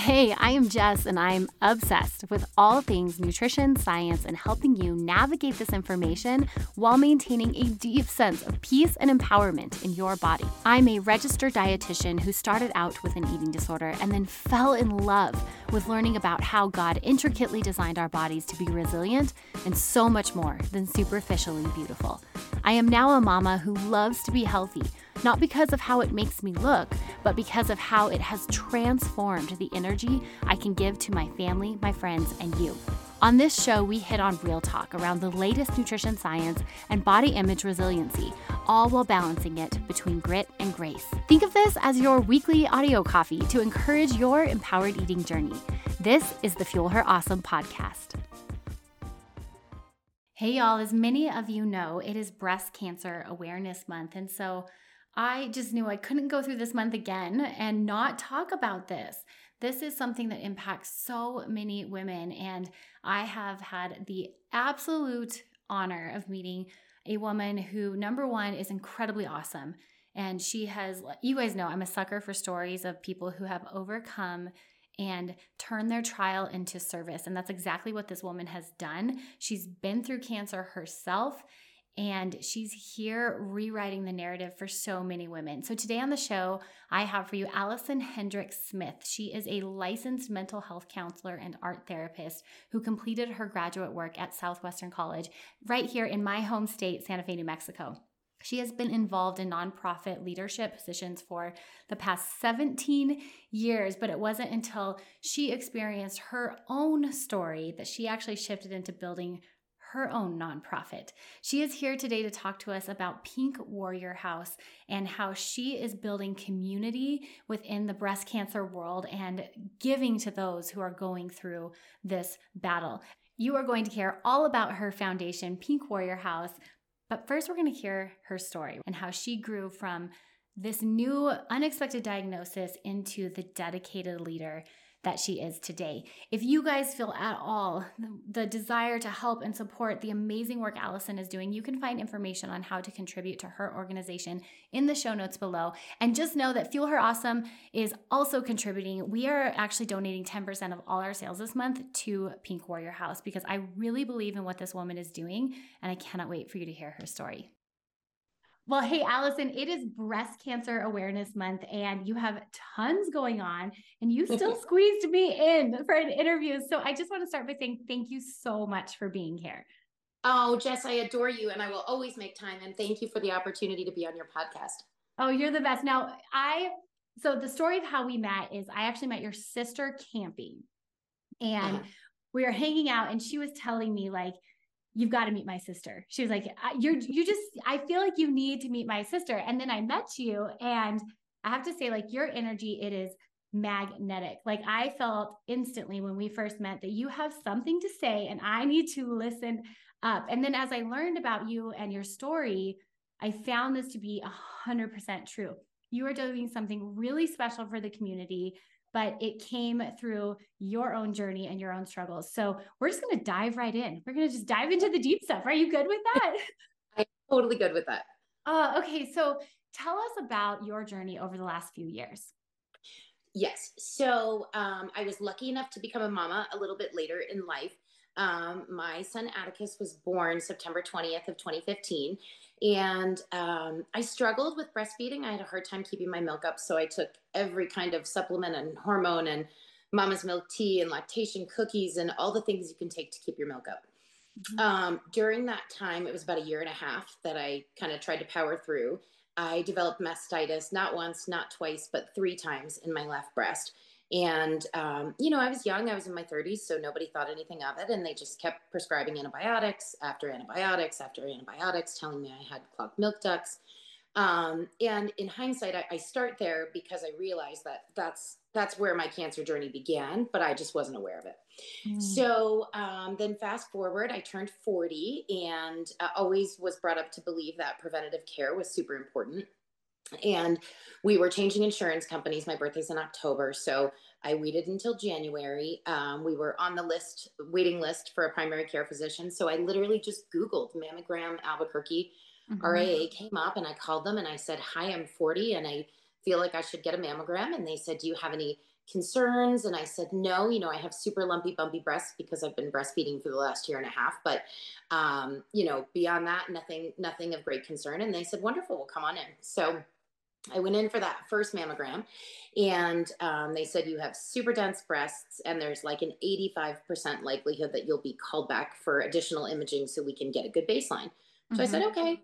Hey, I am Jess, and I'm obsessed with all things nutrition, science, and helping you navigate this information while maintaining a deep sense of peace and empowerment in your body. I'm a registered dietitian who started out with an eating disorder and then fell in love with learning about how God intricately designed our bodies to be resilient and so much more than superficially beautiful. I am now a mama who loves to be healthy not because of how it makes me look, but because of how it has transformed the energy I can give to my family, my friends, and you. On this show, we hit on real talk around the latest nutrition science and body image resiliency, all while balancing it between grit and grace. Think of this as your weekly audio coffee to encourage your empowered eating journey. This is the Fuel Her Awesome podcast. Hey, y'all, as many of you know, it is Breast Cancer Awareness Month. And so I just knew I couldn't go through this month again and not talk about this. This is something that impacts so many women. And I have had the absolute honor of meeting a woman who, number one, is incredibly awesome. And she has, you guys know, I'm a sucker for stories of people who have overcome and turned their trial into service. And that's exactly what this woman has done. She's been through cancer herself and she's here rewriting the narrative for so many women. So, today on the show, I have for you Allison Hendricks Smith. She is a licensed mental health counselor and art therapist who completed her graduate work at Southwestern College right here in my home state, Santa Fe, New Mexico. She has been involved in nonprofit leadership positions for the past 17 years, but it wasn't until she experienced her own story that she actually shifted into building her own nonprofit. She is here today to talk to us about Pink Warrior House and how she is building community within the breast cancer world and giving to those who are going through this battle. You are going to hear all about her foundation, Pink Warrior House. But first, we're going to hear her story and how she grew from this new unexpected diagnosis into the dedicated leader that she is today. If you guys feel at all the desire to help and support the amazing work Allison is doing, you can find information on how to contribute to her organization in the show notes below. And just know that Fuel Her Awesome is also contributing. We are actually donating 10% of all our sales this month to Pink Warrior House because I really believe in what this woman is doing and I cannot wait for you to hear her story. Well, hey, Allison, it is Breast Cancer Awareness Month, and you have tons going on, and you still squeezed me in for an interview. So I just want to start by saying thank you so much for being here. Oh, Jess, I adore you, and I will always make time. And thank you for the opportunity to be on your podcast. Oh, you're the best. Now, I, so the story of how we met is I actually met your sister camping, and uh-huh. we were hanging out, and she was telling me, like, you've got to meet my sister. She was like, you're, you just, I feel like you need to meet my sister. And then I met you and I have to say like your energy, it is magnetic. Like I felt instantly when we first met that you have something to say and I need to listen up. And then as I learned about you and your story, I found this to be a hundred percent true. You are doing something really special for the community but it came through your own journey and your own struggles. So we're just going to dive right in. We're going to just dive into the deep stuff. Are you good with that? I'm totally good with that. Uh, okay. So tell us about your journey over the last few years. Yes. So um, I was lucky enough to become a mama a little bit later in life. Um, my son Atticus was born September 20th of 2015 and um, I struggled with breastfeeding. I had a hard time keeping my milk up, so I took every kind of supplement and hormone and mama's milk tea and lactation cookies and all the things you can take to keep your milk up. Mm-hmm. Um, during that time, it was about a year and a half that I kind of tried to power through. I developed mastitis not once, not twice, but three times in my left breast. And, um, you know, I was young, I was in my 30s, so nobody thought anything of it. And they just kept prescribing antibiotics after antibiotics after antibiotics, telling me I had clogged milk ducts. Um, and in hindsight, I, I start there because I realized that that's that's where my cancer journey began, but I just wasn't aware of it. Mm. So um, then, fast forward, I turned 40 and uh, always was brought up to believe that preventative care was super important and we were changing insurance companies. My birthday's in October, so I waited until January. Um, we were on the list, waiting list for a primary care physician. So I literally just Googled mammogram Albuquerque. Mm-hmm. RAA came up, and I called them and I said, "Hi, I'm 40, and I feel like I should get a mammogram." And they said, "Do you have any concerns? And I said, no, you know, I have super lumpy, bumpy breasts because I've been breastfeeding for the last year and a half. But, um, you know, beyond that, nothing, nothing of great concern. And they said, wonderful, we'll come on in. So I went in for that first mammogram and um, they said you have super dense breasts and there's like an 85% likelihood that you'll be called back for additional imaging so we can get a good baseline. So mm-hmm. I said, mm-hmm. okay.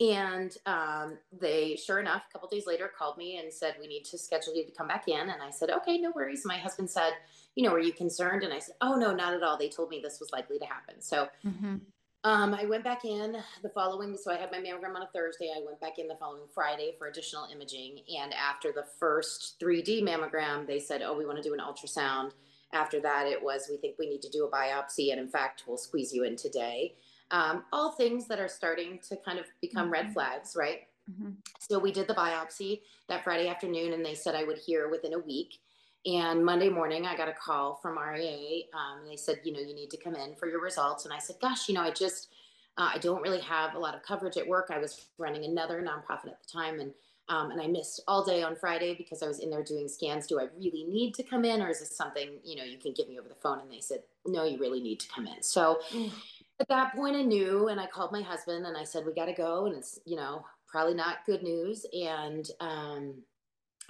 And um, they, sure enough, a couple days later called me and said, we need to schedule you to come back in. And I said, okay, no worries. My husband said, you know, are you concerned? And I said, oh, no, not at all. They told me this was likely to happen. So mm-hmm. Um, I went back in the following, so I had my mammogram on a Thursday. I went back in the following Friday for additional imaging. And after the first 3D mammogram, they said, oh, we want to do an ultrasound. After that, it was, we think we need to do a biopsy. And in fact, we'll squeeze you in today um, all things that are starting to kind of become mm-hmm. red flags, right? Mm-hmm. So we did the biopsy that Friday afternoon, and they said I would hear within a week. And Monday morning, I got a call from RAA. Um, and they said, you know, you need to come in for your results. And I said, gosh, you know, I just, uh, I don't really have a lot of coverage at work. I was running another nonprofit at the time, and um, and I missed all day on Friday because I was in there doing scans. Do I really need to come in, or is this something you know you can give me over the phone? And they said, no, you really need to come in. So at that point I knew and I called my husband and I said, we got to go. And it's, you know, probably not good news. And um,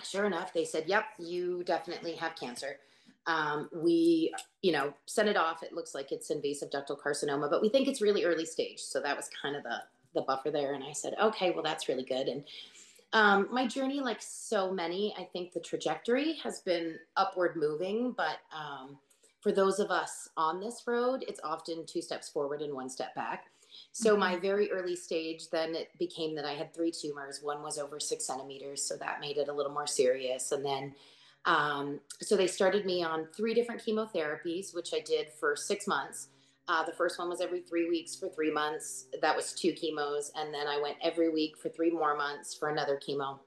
sure enough, they said, yep, you definitely have cancer. Um, we, you know, sent it off. It looks like it's invasive ductal carcinoma, but we think it's really early stage. So that was kind of the, the buffer there. And I said, okay, well, that's really good. And um, my journey, like so many, I think the trajectory has been upward moving, but um, for those of us on this road, it's often two steps forward and one step back. So mm-hmm. my very early stage, then it became that I had three tumors. One was over six centimeters, so that made it a little more serious. And then, um, so they started me on three different chemotherapies, which I did for six months. Uh, the first one was every three weeks for three months. That was two chemos, and then I went every week for three more months for another chemo.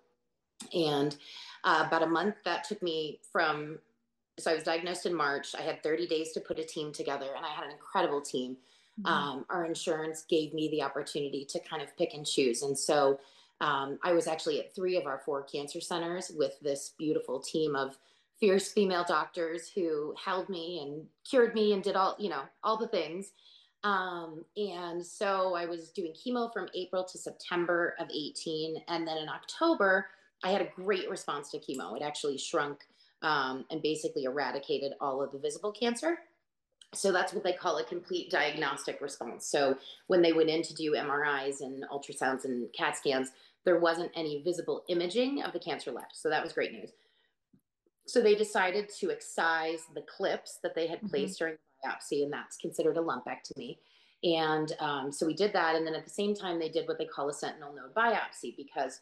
And uh, about a month that took me from so I was diagnosed in March. I had 30 days to put a team together, and I had an incredible team. Mm-hmm. Um, our insurance gave me the opportunity to kind of pick and choose. And so um, I was actually at three of our four cancer centers with this beautiful team of fierce female doctors who held me and cured me and did all, you know, all the things. Um, and so I was doing chemo from April to September of 18. And then in October, I had a great response to chemo. It actually shrunk um, and basically eradicated all of the visible cancer. So that's what they call a complete diagnostic response. So when they went in to do MRIs and ultrasounds and CAT scans, there wasn't any visible imaging of the cancer left. So that was great news. So they decided to excise the clips that they had mm-hmm. placed mm-hmm. during the biopsy, and that's considered a lumpectomy. And um, so we did that. And then at the same time, they did what they call a sentinel node biopsy because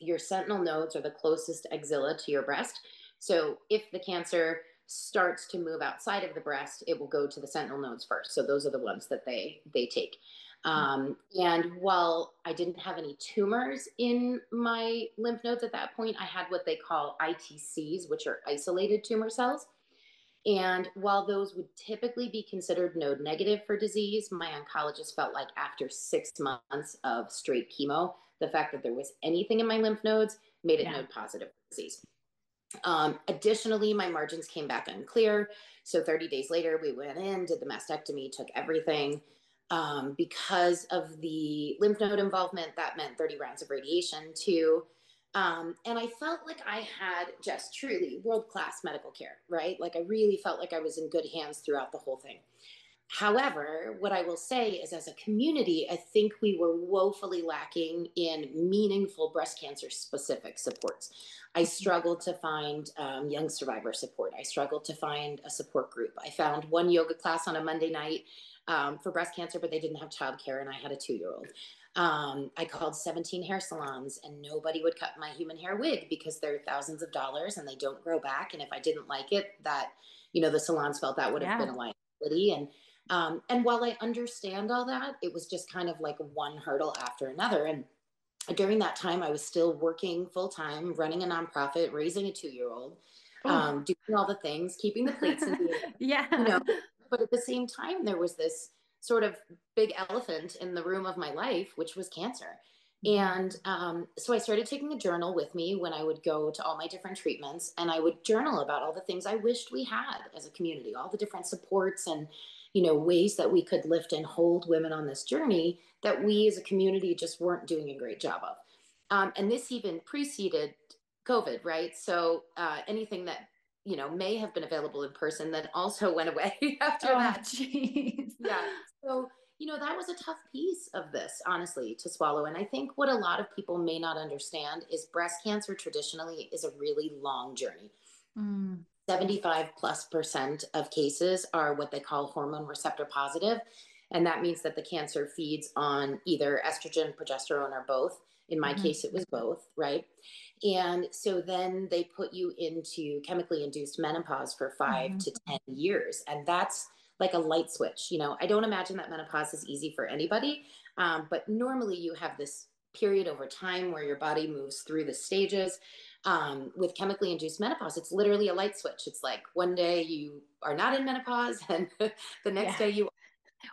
your sentinel nodes are the closest axilla to your breast. So if the cancer starts to move outside of the breast, it will go to the sentinel nodes first. So those are the ones that they they take. Um, and while I didn't have any tumors in my lymph nodes at that point, I had what they call ITCs, which are isolated tumor cells. And while those would typically be considered node negative for disease, my oncologist felt like after six months of straight chemo, the fact that there was anything in my lymph nodes made it yeah. node positive for disease. Um, additionally, my margins came back unclear. So 30 days later, we went in, did the mastectomy, took everything. Um, because of the lymph node involvement, that meant 30 rounds of radiation too. Um, and I felt like I had just truly world class medical care, right? Like I really felt like I was in good hands throughout the whole thing. However, what I will say is, as a community, I think we were woefully lacking in meaningful breast cancer specific supports. I mm-hmm. struggled to find um, young survivor support. I struggled to find a support group. I found one yoga class on a Monday night um, for breast cancer, but they didn't have childcare, and I had a two year old. Um, I called 17 hair salons and nobody would cut my human hair wig because they're thousands of dollars and they don't grow back. And if I didn't like it, that, you know, the salons felt that would have yeah. been a liability. And um, and while I understand all that, it was just kind of like one hurdle after another. And during that time, I was still working full time, running a nonprofit, raising a two year old, um, doing all the things, keeping the plates in the yeah. You know, but at the same time, there was this sort of big elephant in the room of my life, which was cancer. And um, so I started taking a journal with me when I would go to all my different treatments, and I would journal about all the things I wished we had as a community, all the different supports and you know ways that we could lift and hold women on this journey that we as a community just weren't doing a great job of. Um, and this even preceded COVID, right? So uh, anything that you know may have been available in person that also went away after oh, that. Geez. Yeah. So you know, that was a tough piece of this, honestly, to swallow. And I think what a lot of people may not understand is breast cancer traditionally is a really long journey. Mm. 75 plus percent of cases are what they call hormone receptor positive. And that means that the cancer feeds on either estrogen, progesterone, or both. In my mm-hmm. case, it was both, right? And so then they put you into chemically induced menopause for 5 mm-hmm. to 10 years. And that's like a light switch. You know, I don't imagine that menopause is easy for anybody, um, but normally you have this period over time where your body moves through the stages. Um, with chemically induced menopause, it's literally a light switch. It's like one day you are not in menopause, and the next yeah. day you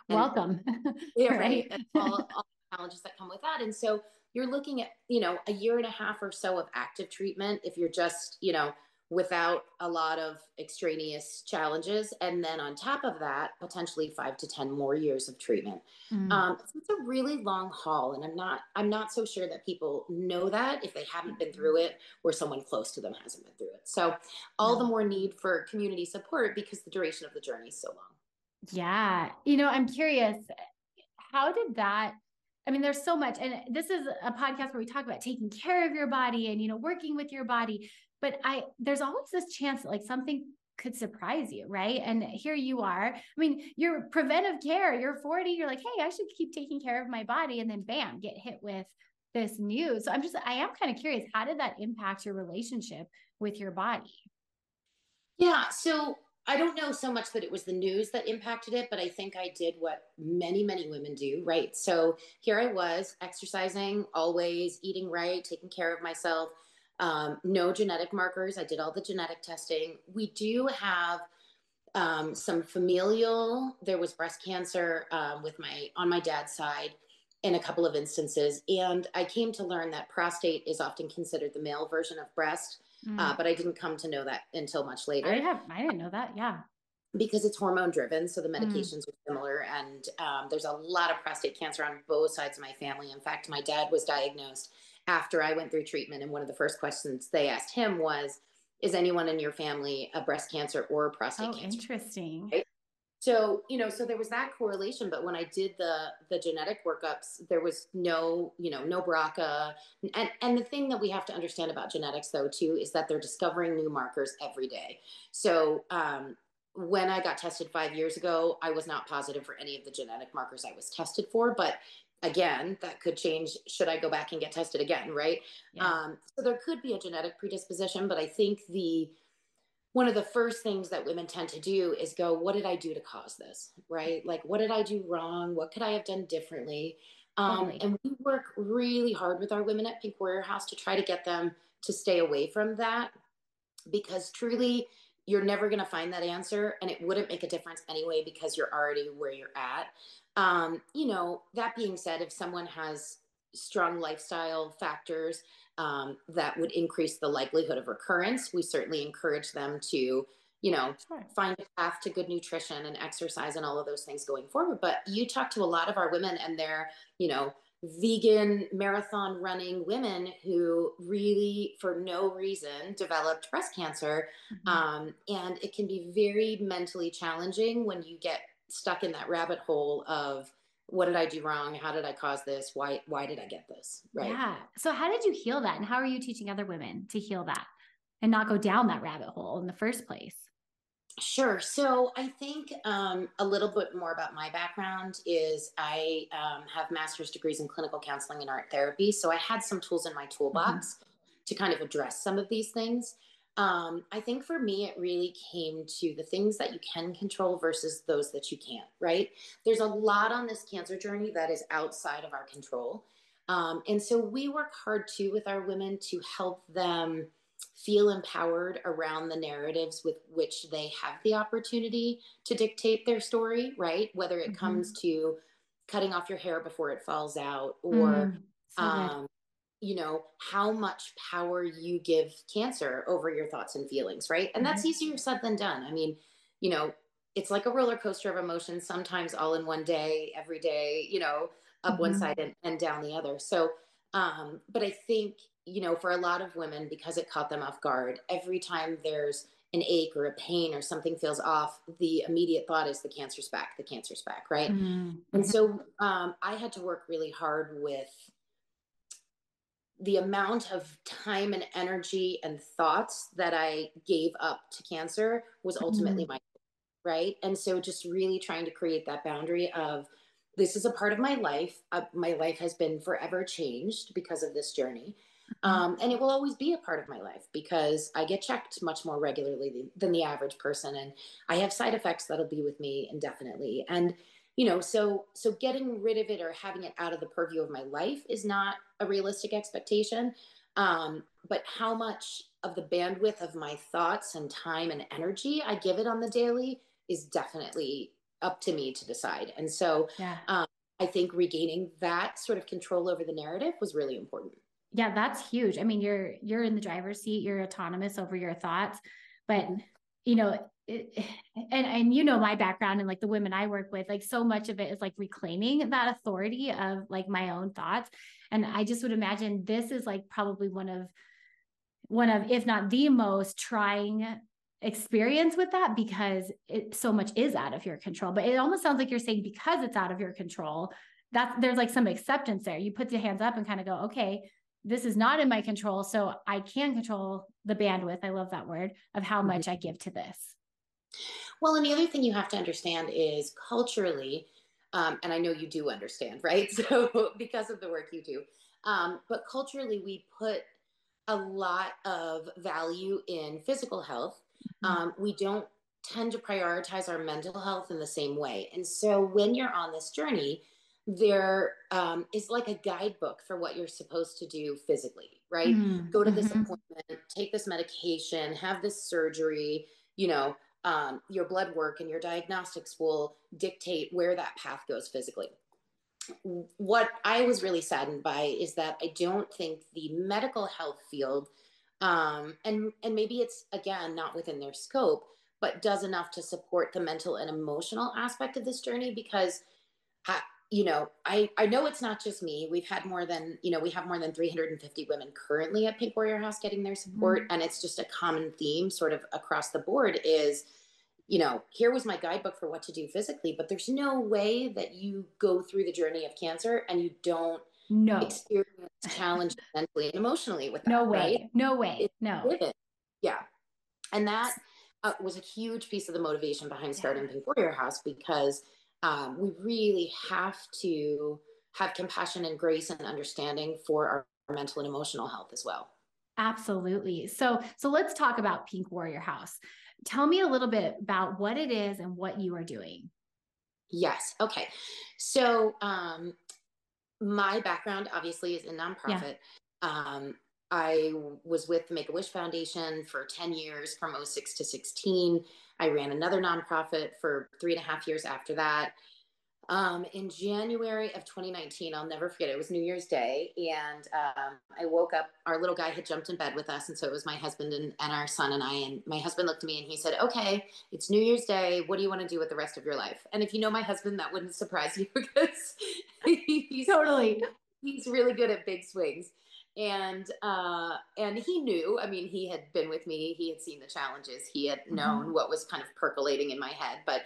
and, welcome. yeah, right. right. all, all the challenges that come with that, and so you're looking at you know a year and a half or so of active treatment if you're just you know without a lot of extraneous challenges. And then on top of that, potentially five to 10 more years of treatment. Mm. Um, so it's a really long haul. And I'm not, I'm not so sure that people know that if they haven't been through it or someone close to them hasn't been through it. So all the more need for community support because the duration of the journey is so long. Yeah. You know, I'm curious, how did that I mean, there's so much, and this is a podcast where we talk about taking care of your body and you know working with your body but I there's always this chance that like something could surprise you, right? And here you are. I mean, you're preventive care, you're 40, you're like, hey, I should keep taking care of my body. And then bam, get hit with this news. So I'm just, I am kind of curious, how did that impact your relationship with your body? Yeah. So I don't know so much that it was the news that impacted it, but I think I did what many, many women do, right? So here I was exercising, always eating right, taking care of myself um, no genetic markers. I did all the genetic testing. We do have um, some familial. There was breast cancer um, with my on my dad's side in a couple of instances, and I came to learn that prostate is often considered the male version of breast. Mm. Uh, but I didn't come to know that until much later. I have I didn't know that. Yeah. Because it's hormone driven, so the mm. medications mm. are similar, and um, there's a lot of prostate cancer on both sides of my family. In fact, my dad was diagnosed after I went through treatment. And one of the first questions they asked him was, Is anyone in your family a breast cancer or a prostate oh, cancer? Interesting. Right? So, you know, so there was that correlation, but when I did the the genetic workups, there was no, you know, no BRCA. And and the thing that we have to understand about genetics though too is that they're discovering new markers every day. So, um, when I got tested five years ago, I was not positive for any of the genetic markers I was tested for, but again that could change should i go back and get tested again right? Yeah. um, so there could be a genetic predisposition but i think the one of the first things that women tend to do is go what did i do to cause this? Right? Like what did i do wrong? What could i have done differently? Um, and we work really hard with our women at pink warrior house to try to get them to stay away from that because truly you're never going to find that answer and it wouldn't make a difference anyway because you're already where you're at um, you know, that being said, if someone has strong lifestyle factors um, that would increase the likelihood of recurrence, we certainly encourage them to, you know, sure. find a path to good nutrition and exercise and all of those things going forward. But you talk to a lot of our women and they're, you know, vegan marathon running women who really for no reason developed breast cancer mm-hmm. um, and it can be very mentally challenging when you get stuck in that rabbit hole of what did I do wrong? How did I cause this? Why why did I get this? Right. Yeah. So how did you heal that? And how are you teaching other women to heal that and not go down that rabbit hole in the first place? Sure. So I think um, a little bit more about my background is I um, have master's degrees in clinical counseling and art therapy. So I had some tools in my toolbox mm-hmm. to kind of address some of these things. Um, I think for me, it really came to the things that you can control versus those that you can't, right? There's a lot on this cancer journey that is outside of our control. Um, and so we work hard too with our women to help them feel empowered around the narratives with which they have the opportunity to dictate their story, right? Whether it mm-hmm. comes to cutting off your hair before it falls out or mm So um, you know, how much power you give cancer over your thoughts and feelings, right? And that's mm-hmm. easier said than done. I mean, you know, it's like a roller coaster of emotions, sometimes all in one day, every day, you know, up mm-hmm. one side and, and down the other. So, um, but I think, you know, for a lot of women, because it caught them off guard, every time there's an ache or a pain or something feels off, the immediate thought is the cancer's back, the cancer's back, right? Mm-hmm. And so um, I had to work really hard with the amount of time and energy and thoughts that I gave up to cancer was ultimately mm-hmm. my right. And so just really trying to create that boundary of this is a part of my life. Uh, my life has been forever changed because of this journey. Mm-hmm. Um, and it will always be a part of my life because I get checked much more regularly than the average person. And I have side effects that'll be with me indefinitely. And you know so so getting rid of it or having it out of the purview of my life is not a realistic expectation. Um, but how much of the bandwidth of my thoughts and time and energy i give it on the daily is definitely up to me to decide. And so yeah. um, i think regaining that sort of control over the narrative was really important. Yeah that's huge. I mean you're you're in the driver's seat you're autonomous over your thoughts but you know it, and and you know my background and like the women I work with, like so much of it is like reclaiming that authority of like my own thoughts. And I just would imagine this is like probably one of one of, if not the most trying experience with that because it so much is out of your control. But it almost sounds like you're saying because it's out of your control, that there's like some acceptance there. You put your hands up and kind of go, okay, this is not in my control. So I can control the bandwidth. I love that word of how mm-hmm. much I give to this. Well, and the other thing you have to understand is culturally, um, and I know you do understand, right? So, because of the work you do, um, but culturally, we put a lot of value in physical health. Mm-hmm. Um, we don't tend to prioritize our mental health in the same way. And so, when you're on this journey, there um, is like a guidebook for what you're supposed to do physically, right? Mm-hmm. Go to this mm-hmm. appointment, take this medication, have this surgery, you know, um, your blood work and your diagnostics will dictate where that path goes physically. What I was really saddened by is that I don't think the medical health field, um, and and maybe it's again not within their scope, but does enough to support the mental and emotional aspect of this journey because. You know, I, I know it's not just me. We've had more than, you know, we have more than 350 women currently at Pink Warrior House getting their support. Mm-hmm. And it's just a common theme sort of across the board is, you know, here was my guidebook for what to do physically, but there's no way that you go through the journey of cancer and you don't no. experience challenge mentally and emotionally with that. No way. Right? No way. It's no. Yeah. And that uh, was a huge piece of the motivation behind starting yeah. Pink Warrior House because – um, we really have to have compassion and grace and understanding for our, our mental and emotional health as well. Absolutely. So, so let's talk about Pink Warrior House. Tell me a little bit about what it is and what you are doing. Yes. Okay. So, um, my background obviously is in nonprofit. Yeah. Um, I was with the Make a Wish Foundation for 10 years from 06 to 16. I ran another nonprofit for three and a half years after that. Um, in January of 2019, I'll never forget it. was New Year's Day, and um, I woke up. Our little guy had jumped in bed with us, and so it was my husband and, and our son and I. And my husband looked at me and he said, "Okay, it's New Year's Day. What do you want to do with the rest of your life?" And if you know my husband, that wouldn't surprise you because he's totally he's really good at big swings and uh and he knew i mean he had been with me he had seen the challenges he had mm-hmm. known mm-hmm. what was kind of percolating in my head but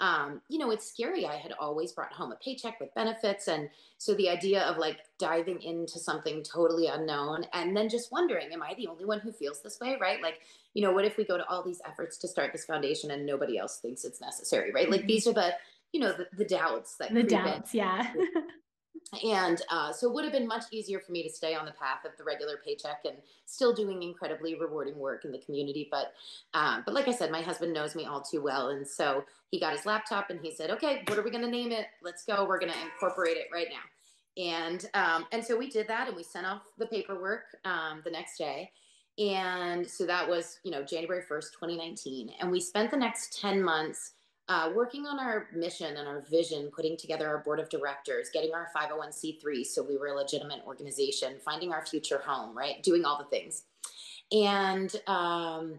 um you know it's scary i had always brought home a paycheck with benefits and so the idea of like diving into something totally unknown and then just wondering am i the only one who feels this way right like you know what if we go to all these efforts to start this foundation and nobody else thinks it's necessary right mm-hmm. like these are the you know the, the doubts that the doubts in. yeah and uh, so it would have been much easier for me to stay on the path of the regular paycheck and still doing incredibly rewarding work in the community but um, but like i said my husband knows me all too well and so he got his laptop and he said okay what are we going to name it? Let's go. We're going to incorporate it right now. And um, and so we did that and we sent off the paperwork um, the next day. And so that was you know january 1st 2019 and we spent the next 10 months uh, working on our mission and our vision, putting together our board of directors, getting our 501c3 so we were a legitimate organization, finding our future home, right? Doing all the things. And um,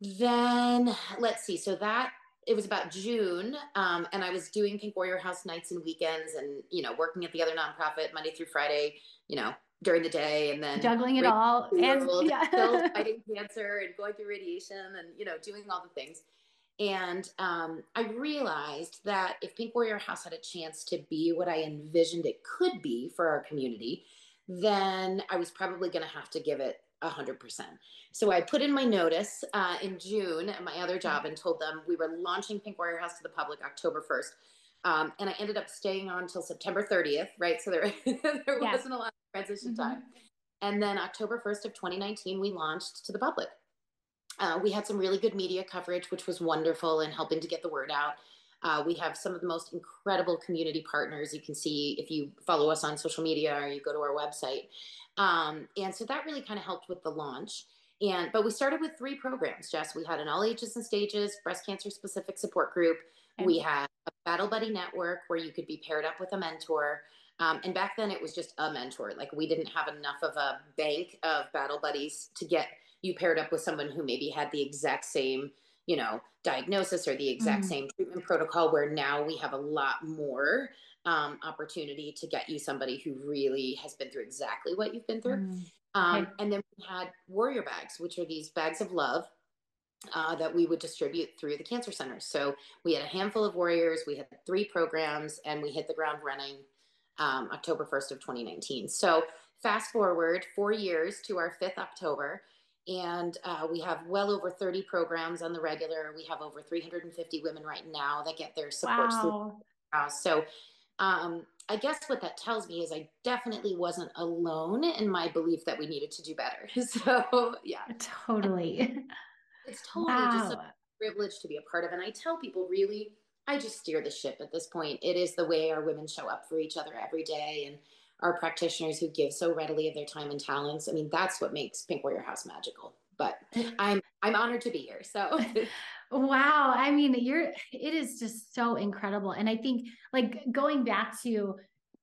then let's see, so that it was about June, um, and I was doing Pink Warrior House nights and weekends, and you know, working at the other nonprofit Monday through Friday, you know, during the day, and then juggling it all and yeah. still fighting cancer and going through radiation, and you know, doing all the things. And um, I realized that if Pink Warrior House had a chance to be what I envisioned it could be for our community, then I was probably going to have to give it 100%. So I put in my notice uh, in June at my other job and told them we were launching Pink Warrior House to the public October 1st. Um, and I ended up staying on until September 30th, right? So there, there yeah. wasn't a lot of transition mm-hmm. time. And then October 1st of 2019, we launched to the public. Uh, we had some really good media coverage, which was wonderful in helping to get the word out. Uh, we have some of the most incredible community partners you can see if you follow us on social media or you go to our website. Um, and so that really kind of helped with the launch. And but we started with three programs, Jess. We had an all ages and stages breast cancer specific support group. Okay. We had a battle buddy network where you could be paired up with a mentor. Um, and back then it was just a mentor. Like we didn't have enough of a bank of battle buddies to get you paired up with someone who maybe had the exact same you know diagnosis or the exact mm. same treatment protocol where now we have a lot more um, opportunity to get you somebody who really has been through exactly what you've been through mm. um, and then we had warrior bags which are these bags of love uh, that we would distribute through the cancer centers so we had a handful of warriors we had three programs and we hit the ground running um, october 1st of 2019 so fast forward four years to our fifth october and uh, we have well over 30 programs on the regular. We have over 350 women right now that get their support wow. through. So um, I guess what that tells me is I definitely wasn't alone in my belief that we needed to do better. So yeah, totally. It's totally wow. just a privilege to be a part of. And I tell people really, I just steer the ship at this point. It is the way our women show up for each other every day. And our practitioners who give so readily of their time and talents. I mean, that's what makes Pink Warrior House magical. But I'm I'm honored to be here. So wow. I mean, you're it is just so incredible. And I think like going back to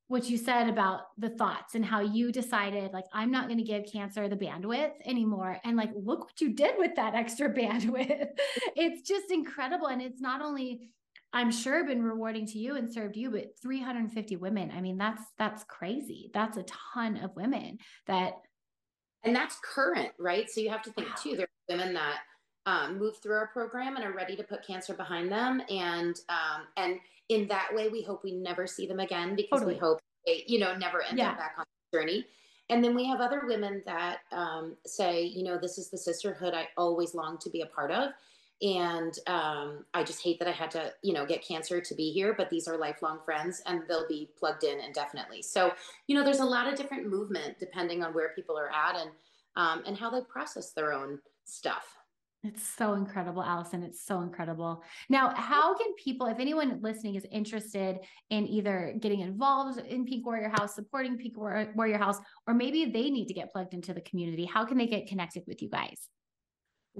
what you said about the thoughts and how you decided like i'm not going to give cancer the bandwidth anymore and like look what you did with that extra bandwidth it's just incredible and it's not only I'm sure been rewarding to you and served you, but 350 women. I mean, that's that's crazy. That's a ton of women that and that's current, right? So you have to think wow. too, there are women that um, move through our program and are ready to put cancer behind them. And um, and in that way, we hope we never see them again because totally. we hope they, you know, never end yeah. up back on the journey. And then we have other women that um, say, you know, this is the sisterhood I always longed to be a part of and um, i just hate that i had to you know get cancer to be here but these are lifelong friends and they'll be plugged in indefinitely so you know there's a lot of different movement depending on where people are at and um, and how they process their own stuff it's so incredible, Allison. It's so incredible. Now, how can people, if anyone listening is interested in either getting involved in Pink Warrior House, supporting Pink Warrior House, or maybe they need to get plugged into the community, how can they get connected with you guys?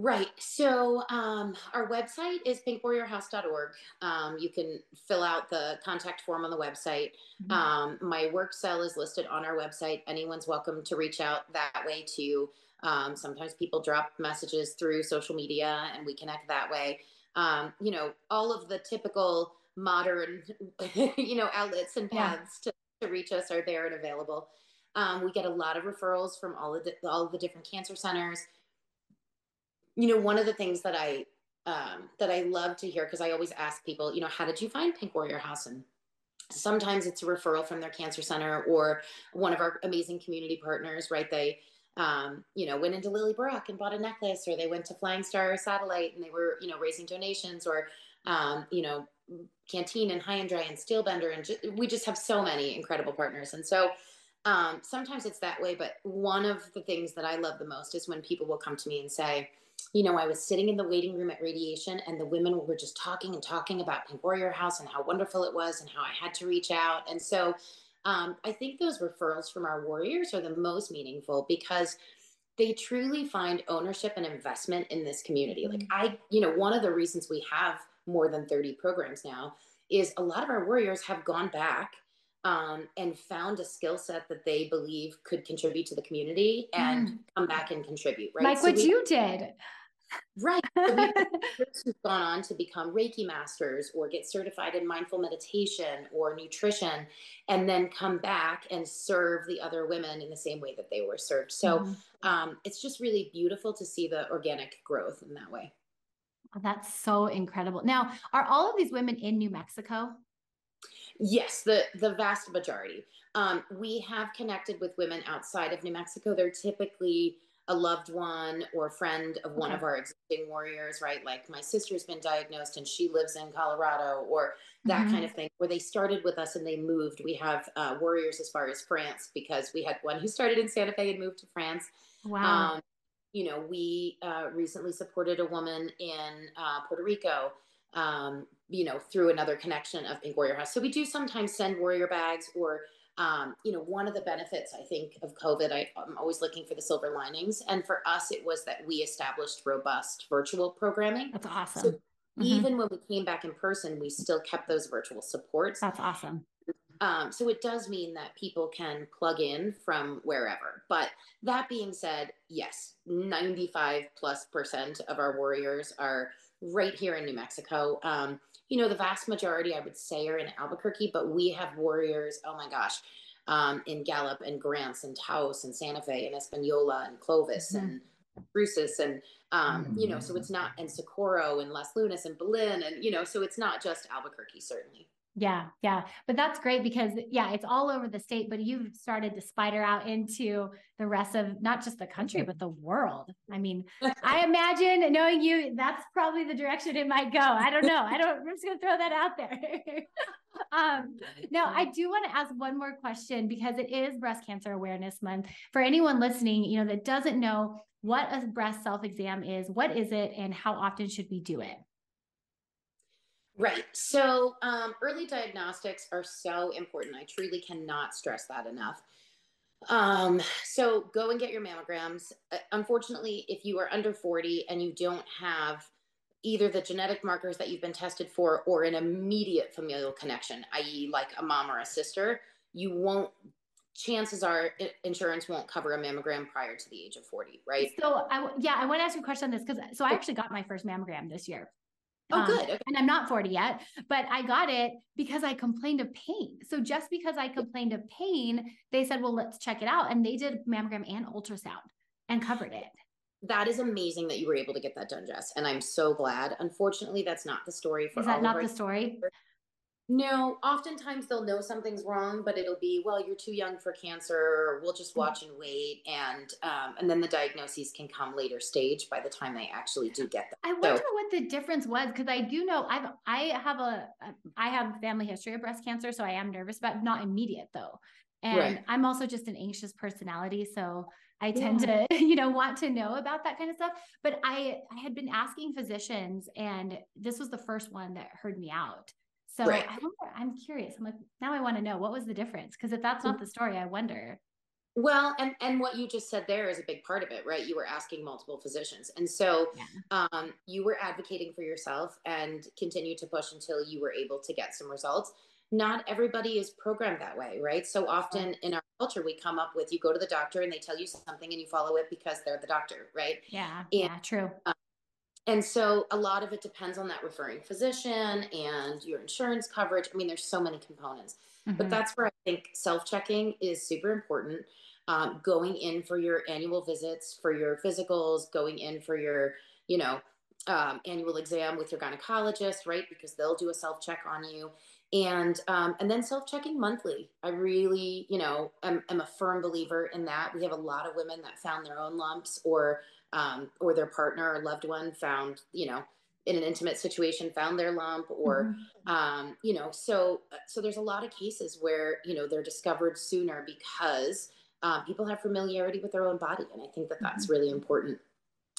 Right. So um, our website is pinkwarriorhouse.org. Um, you can fill out the contact form on the website. Mm-hmm. Um, my work cell is listed on our website. Anyone's welcome to reach out that way too. Um, sometimes people drop messages through social media and we connect that way. Um, you know, all of the typical modern, you know, outlets and paths yeah. to, to reach us are there and available. Um, we get a lot of referrals from all of the, all of the different cancer centers you know, one of the things that I um, that I love to hear because I always ask people, you know, how did you find Pink Warrior House? And sometimes it's a referral from their cancer center or one of our amazing community partners, right? They, um, you know, went into Lilly Barrack and bought a necklace, or they went to Flying Star Satellite and they were, you know, raising donations, or, um, you know, Canteen and High and Dry and Steelbender, and ju- we just have so many incredible partners. And so um, sometimes it's that way, but one of the things that I love the most is when people will come to me and say, you know, I was sitting in the waiting room at radiation and the women were just talking and talking about Pink Warrior House and how wonderful it was and how I had to reach out. And so um, I think those referrals from our warriors are the most meaningful because they truly find ownership and investment in this community. Like mm-hmm. I, you know, one of the reasons we have more than 30 programs now, is a lot of our warriors have gone back um, and found a skill set that they believe could contribute to the community and mm. come back and contribute. Right, like so what we, you did. Right. So who've gone on to become Reiki masters or get certified in mindful meditation or nutrition, and then come back and serve the other women in the same way that they were served. So mm-hmm. um, it's just really beautiful to see the organic growth in that way. Oh, that's so incredible. Now, are all of these women in New Mexico? Yes, the the vast majority. Um, we have connected with women outside of New Mexico. They're typically a loved one or friend of one okay. of our existing warriors, right? Like my sister's been diagnosed and she lives in Colorado, or that mm-hmm. kind of thing, where they started with us and they moved. We have uh, warriors as far as France because we had one who started in Santa Fe and moved to France. Wow. Um, you know, we uh, recently supported a woman in uh, Puerto Rico, um, you know, through another connection of Pink Warrior House. So we do sometimes send warrior bags or um, you know, one of the benefits I think of COVID, I, am always looking for the silver linings. And for us, it was that we established robust virtual programming. That's awesome. So mm-hmm. even when we came back in person, we still kept those virtual supports. That's awesome. Um, so it does mean that people can plug in from wherever. But that being said, yes, 95 plus percent of our warriors are right here in New Mexico. Um, you know, the vast majority, I would say, are in Albuquerque, but we have warriors, oh my gosh, um, in Gallup and Grants and Taos and Santa Fe and Espanola and Clovis mm-hmm. and Cruces and um, you know, so it's not and Socorro and Las Lunas and Belen and you know, so it's not just Albuquerque, certainly. Yeah, yeah. But that's great because yeah, it's all over the state, but you've started to spider out into the rest of not just the country, but the world. I mean, I imagine knowing you, that's probably the direction it might go. I don't know. I don't I'm just gonna throw that out there. um now I do want to ask one more question because it is breast cancer awareness month. For anyone listening, you know, that doesn't know what a breast self-exam is, what is it, and how often should we do it? Right. So um, early diagnostics are so important. I truly cannot stress that enough. Um, so go and get your mammograms. Uh, unfortunately, if you are under 40 and you don't have either the genetic markers that you've been tested for or an immediate familial connection, i.e., like a mom or a sister, you won't chances are insurance won't cover a mammogram prior to the age of 40 right so i yeah i want to ask you a question on this because so i actually got my first mammogram this year Oh, um, good. Okay. And I'm not 40 yet, but I got it because I complained of pain. So just because I complained of pain, they said, well, let's check it out. And they did mammogram and ultrasound and covered it. That is amazing that you were able to get that done, Jess. And I'm so glad. Unfortunately, that's not the story for Is that not the story? No, oftentimes they'll know something's wrong, but it'll be, well, you're too young for cancer, or we'll just mm. watch and wait, and um, and then the diagnoses can come later stage by the time they actually do get them. I wonder so, what the difference was because I do know I've I have a I have family history of breast cancer, so I am nervous about not immediate though, and right. I'm also just an anxious personality, so I tend yeah. to, you know, want to know about that kind of stuff. But I, I had been asking physicians, and this was the first one that heard me out. So right. I wonder, I'm curious. I'm like, now I want to know what was the difference? Because if that's not mm. the story, I wonder. Well, and and what you just said there is a big part of it, right? You were asking multiple physicians, and so yeah. um, you were advocating for yourself and continue to push until you were able to get some results. Not everybody is programmed that way, right? So often in our culture, we come up with you go to the doctor and they tell you something and you follow it because they're the doctor, right? Yeah, and, yeah, true. Um, and so a lot of it depends on that referring physician and your insurance coverage. I mean, there's so many components, mm-hmm. but that's where I think self checking is super important. Um, going in for your annual visits, for your physicals, going in for your, you know, um, annual exam with your gynecologist, right? Because they'll do a self check on you, and um, and then self checking monthly. I really, you know, am, am a firm believer in that. We have a lot of women that found their own lumps or um, or their partner or loved one found, you know, in an intimate situation found their lump or mm-hmm. um, you know so so there's a lot of cases where you know they're discovered sooner because um, people have familiarity with their own body and i think that that's mm-hmm. really important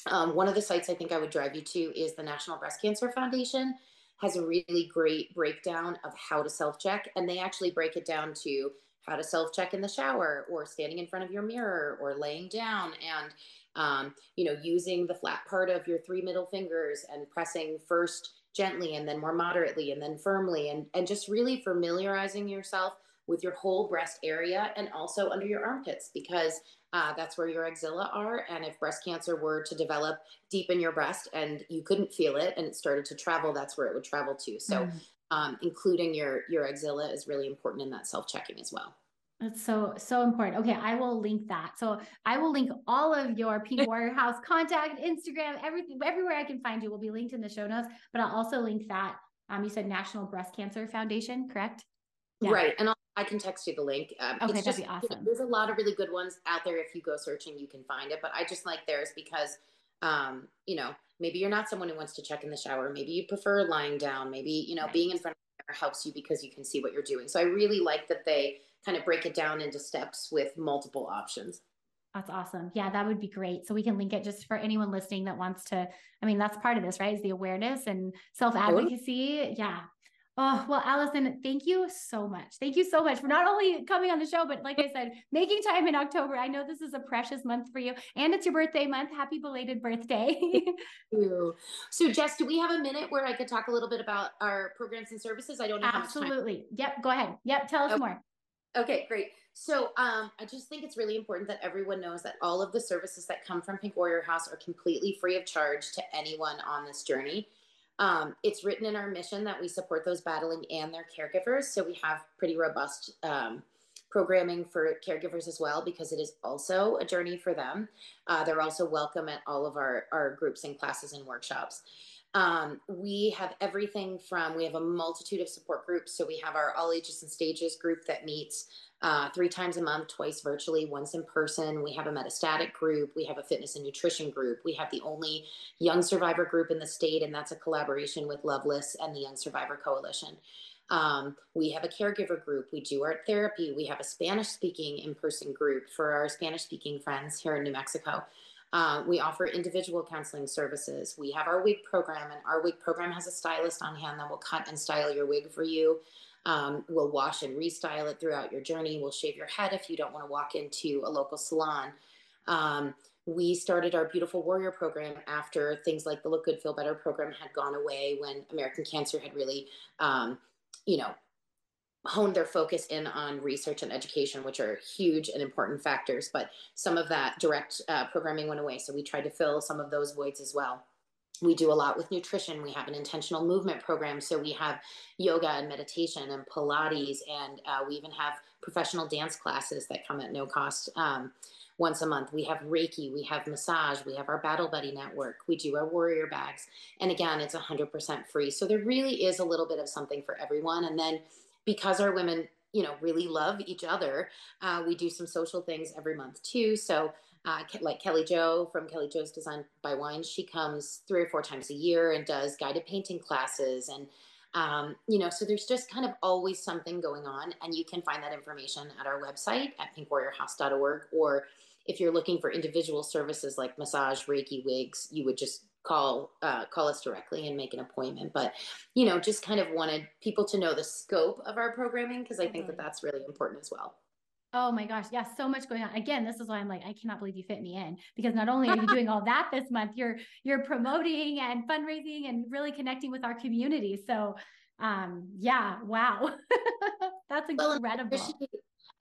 um, one of the sites i think i would drive you to is the national breast cancer foundation has a really great breakdown of how to self-check and they actually break it down to how to self-check in the shower or standing in front of your mirror or laying down and um, you know, using the flat part of your three middle fingers and pressing first gently and then more moderately and then firmly and, and just really familiarizing yourself with your whole breast area and also under your armpits because uh, that's where your axilla are. And if breast cancer were to develop deep in your breast and you couldn't feel it and it started to travel, that's where it would travel to. So, mm. um, including your your axilla is really important in that self checking as well. That's so so important. Okay, I will link that. So I will link all of your Pink Warrior House contact, Instagram, everything, everywhere I can find you will be linked in the show notes. But I'll also link that. Um, you said National Breast Cancer Foundation, correct? Yeah. Right, and I'll, i can text you the link. Um, okay, that'd just, be awesome. There's a lot of really good ones out there. If you go searching, you can find it. But I just like theirs because, um, you know, maybe you're not someone who wants to check in the shower. Maybe you prefer lying down. Maybe you know, right. being in front of the mirror helps you because you can see what you're doing. So I really like that they kind of break it down into steps with multiple options. That's awesome. Yeah, that would be great. So we can link it just for anyone listening that wants to. I mean, that's part of this, right? Is the awareness and self advocacy. Yeah. Oh, well, Allison, thank you so much. Thank you so much for not only coming on the show, but like I said, making time in October. I know this is a precious month for you and it's your birthday month. Happy belated birthday. thank you. So, Jess, do we have a minute where I could talk a little bit about our programs and services? I don't know. Absolutely. Yep. Go ahead. Yep. Tell us okay. more. Okay, great. So um, I just think it's really important that everyone knows that all of the services that come from Pink Warrior House are completely free of charge to anyone on this journey. Um, it's written in our mission that we support those battling and their caregivers. So we have pretty robust um, programming for caregivers as well because it is also a journey for them. Uh, they're also welcome at all of our, our groups and classes and workshops. Um, we have everything from, we have a multitude of support groups. So we have our all ages and stages group that meets uh, three times a month, twice virtually, once in person. We have a metastatic group. We have a fitness and nutrition group. We have the only young survivor group in the state, and that's a collaboration with Lovelace and the Young Survivor Coalition. Um, we have a caregiver group. We do art therapy. We have a Spanish speaking in person group for our Spanish speaking friends here in New Mexico. Uh, we offer individual counseling services. We have our wig program, and our wig program has a stylist on hand that will cut and style your wig for you. Um, we'll wash and restyle it throughout your journey. We'll shave your head if you don't want to walk into a local salon. Um, we started our Beautiful Warrior program after things like the Look Good, Feel Better program had gone away when American Cancer had really, um, you know, honed their focus in on research and education, which are huge and important factors. But some of that direct uh, programming went away. So we tried to fill some of those voids as well. We do a lot with nutrition. We have an intentional movement program. So we have yoga and meditation and Pilates, and uh, we even have professional dance classes that come at no cost. Um, once a month. We have Reiki, we have massage, we have our Battle Buddy network, we do our warrior bags. And again, it's 100% free. So there really is a little bit of something for everyone. And then because our women you know really love each other uh, we do some social things every month too so uh, like kelly joe from kelly joe's design by wine she comes three or four times a year and does guided painting classes and um, you know so there's just kind of always something going on and you can find that information at our website at pinkwarriorhouse.org or if you're looking for individual services like massage reiki wigs you would just call uh, call us directly and make an appointment. But you know just kind of wanted people to know the scope of our programming because i think that that's really important as well Oh my gosh, yeah, so much going on. Again, this is why I'm like, I cannot believe you fit me in because not only are you doing all that this month, you're you're promoting and fundraising and really connecting with our community. So, um, yeah, wow, that's incredible. Well, I, appreciate,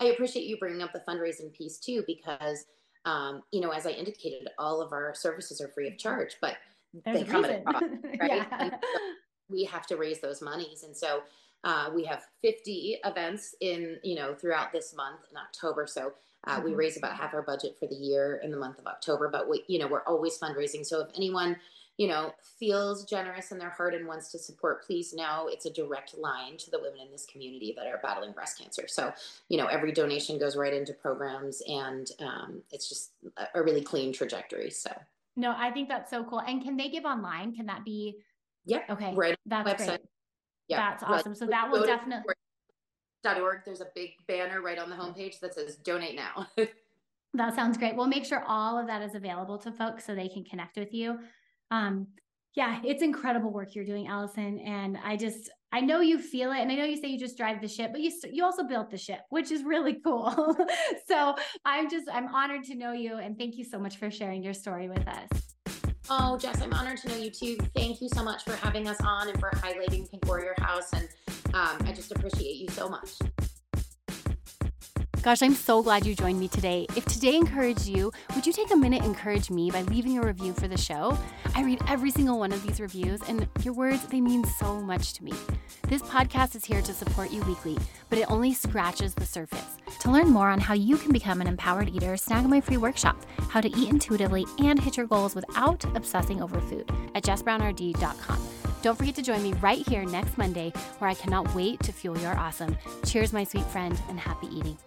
I appreciate you bringing up the fundraising piece too, because um, you know, as I indicated, all of our services are free of charge, but There's they come at a cost, right? yeah. so we have to raise those monies. And so uh, we have 50 events in, you know, throughout this month in October. So uh, mm-hmm. we raise about half our budget for the year in the month of October, but we, you know, we're always fundraising. So if anyone, you know, feels generous in their heart and wants to support, please know it's a direct line to the women in this community that are battling breast cancer. So, you know, every donation goes right into programs and um, it's just a really clean trajectory. So, no, I think that's so cool. And can they give online? Can that be? Yeah. Okay. Right. That's website. great. Yeah. That's awesome. So that will definitely. .org. There's a big banner right on the homepage that says donate now. that sounds great. We'll make sure all of that is available to folks so they can connect with you. Um, yeah, it's incredible work you're doing, Allison. And I just, I know you feel it. And I know you say you just drive the ship, but you, you also built the ship, which is really cool. so I'm just, I'm honored to know you. And thank you so much for sharing your story with us. Oh, Jess, I'm honored to know you too. Thank you so much for having us on and for highlighting Pink Warrior House. And um, I just appreciate you so much. Gosh, I'm so glad you joined me today. If today encouraged you, would you take a minute encourage me by leaving a review for the show? I read every single one of these reviews, and your words, they mean so much to me. This podcast is here to support you weekly, but it only scratches the surface. To learn more on how you can become an empowered eater, snag my free workshop, How to Eat Intuitively and Hit Your Goals Without Obsessing Over Food, at jessbrownrd.com. Don't forget to join me right here next Monday, where I cannot wait to fuel your awesome. Cheers, my sweet friend, and happy eating.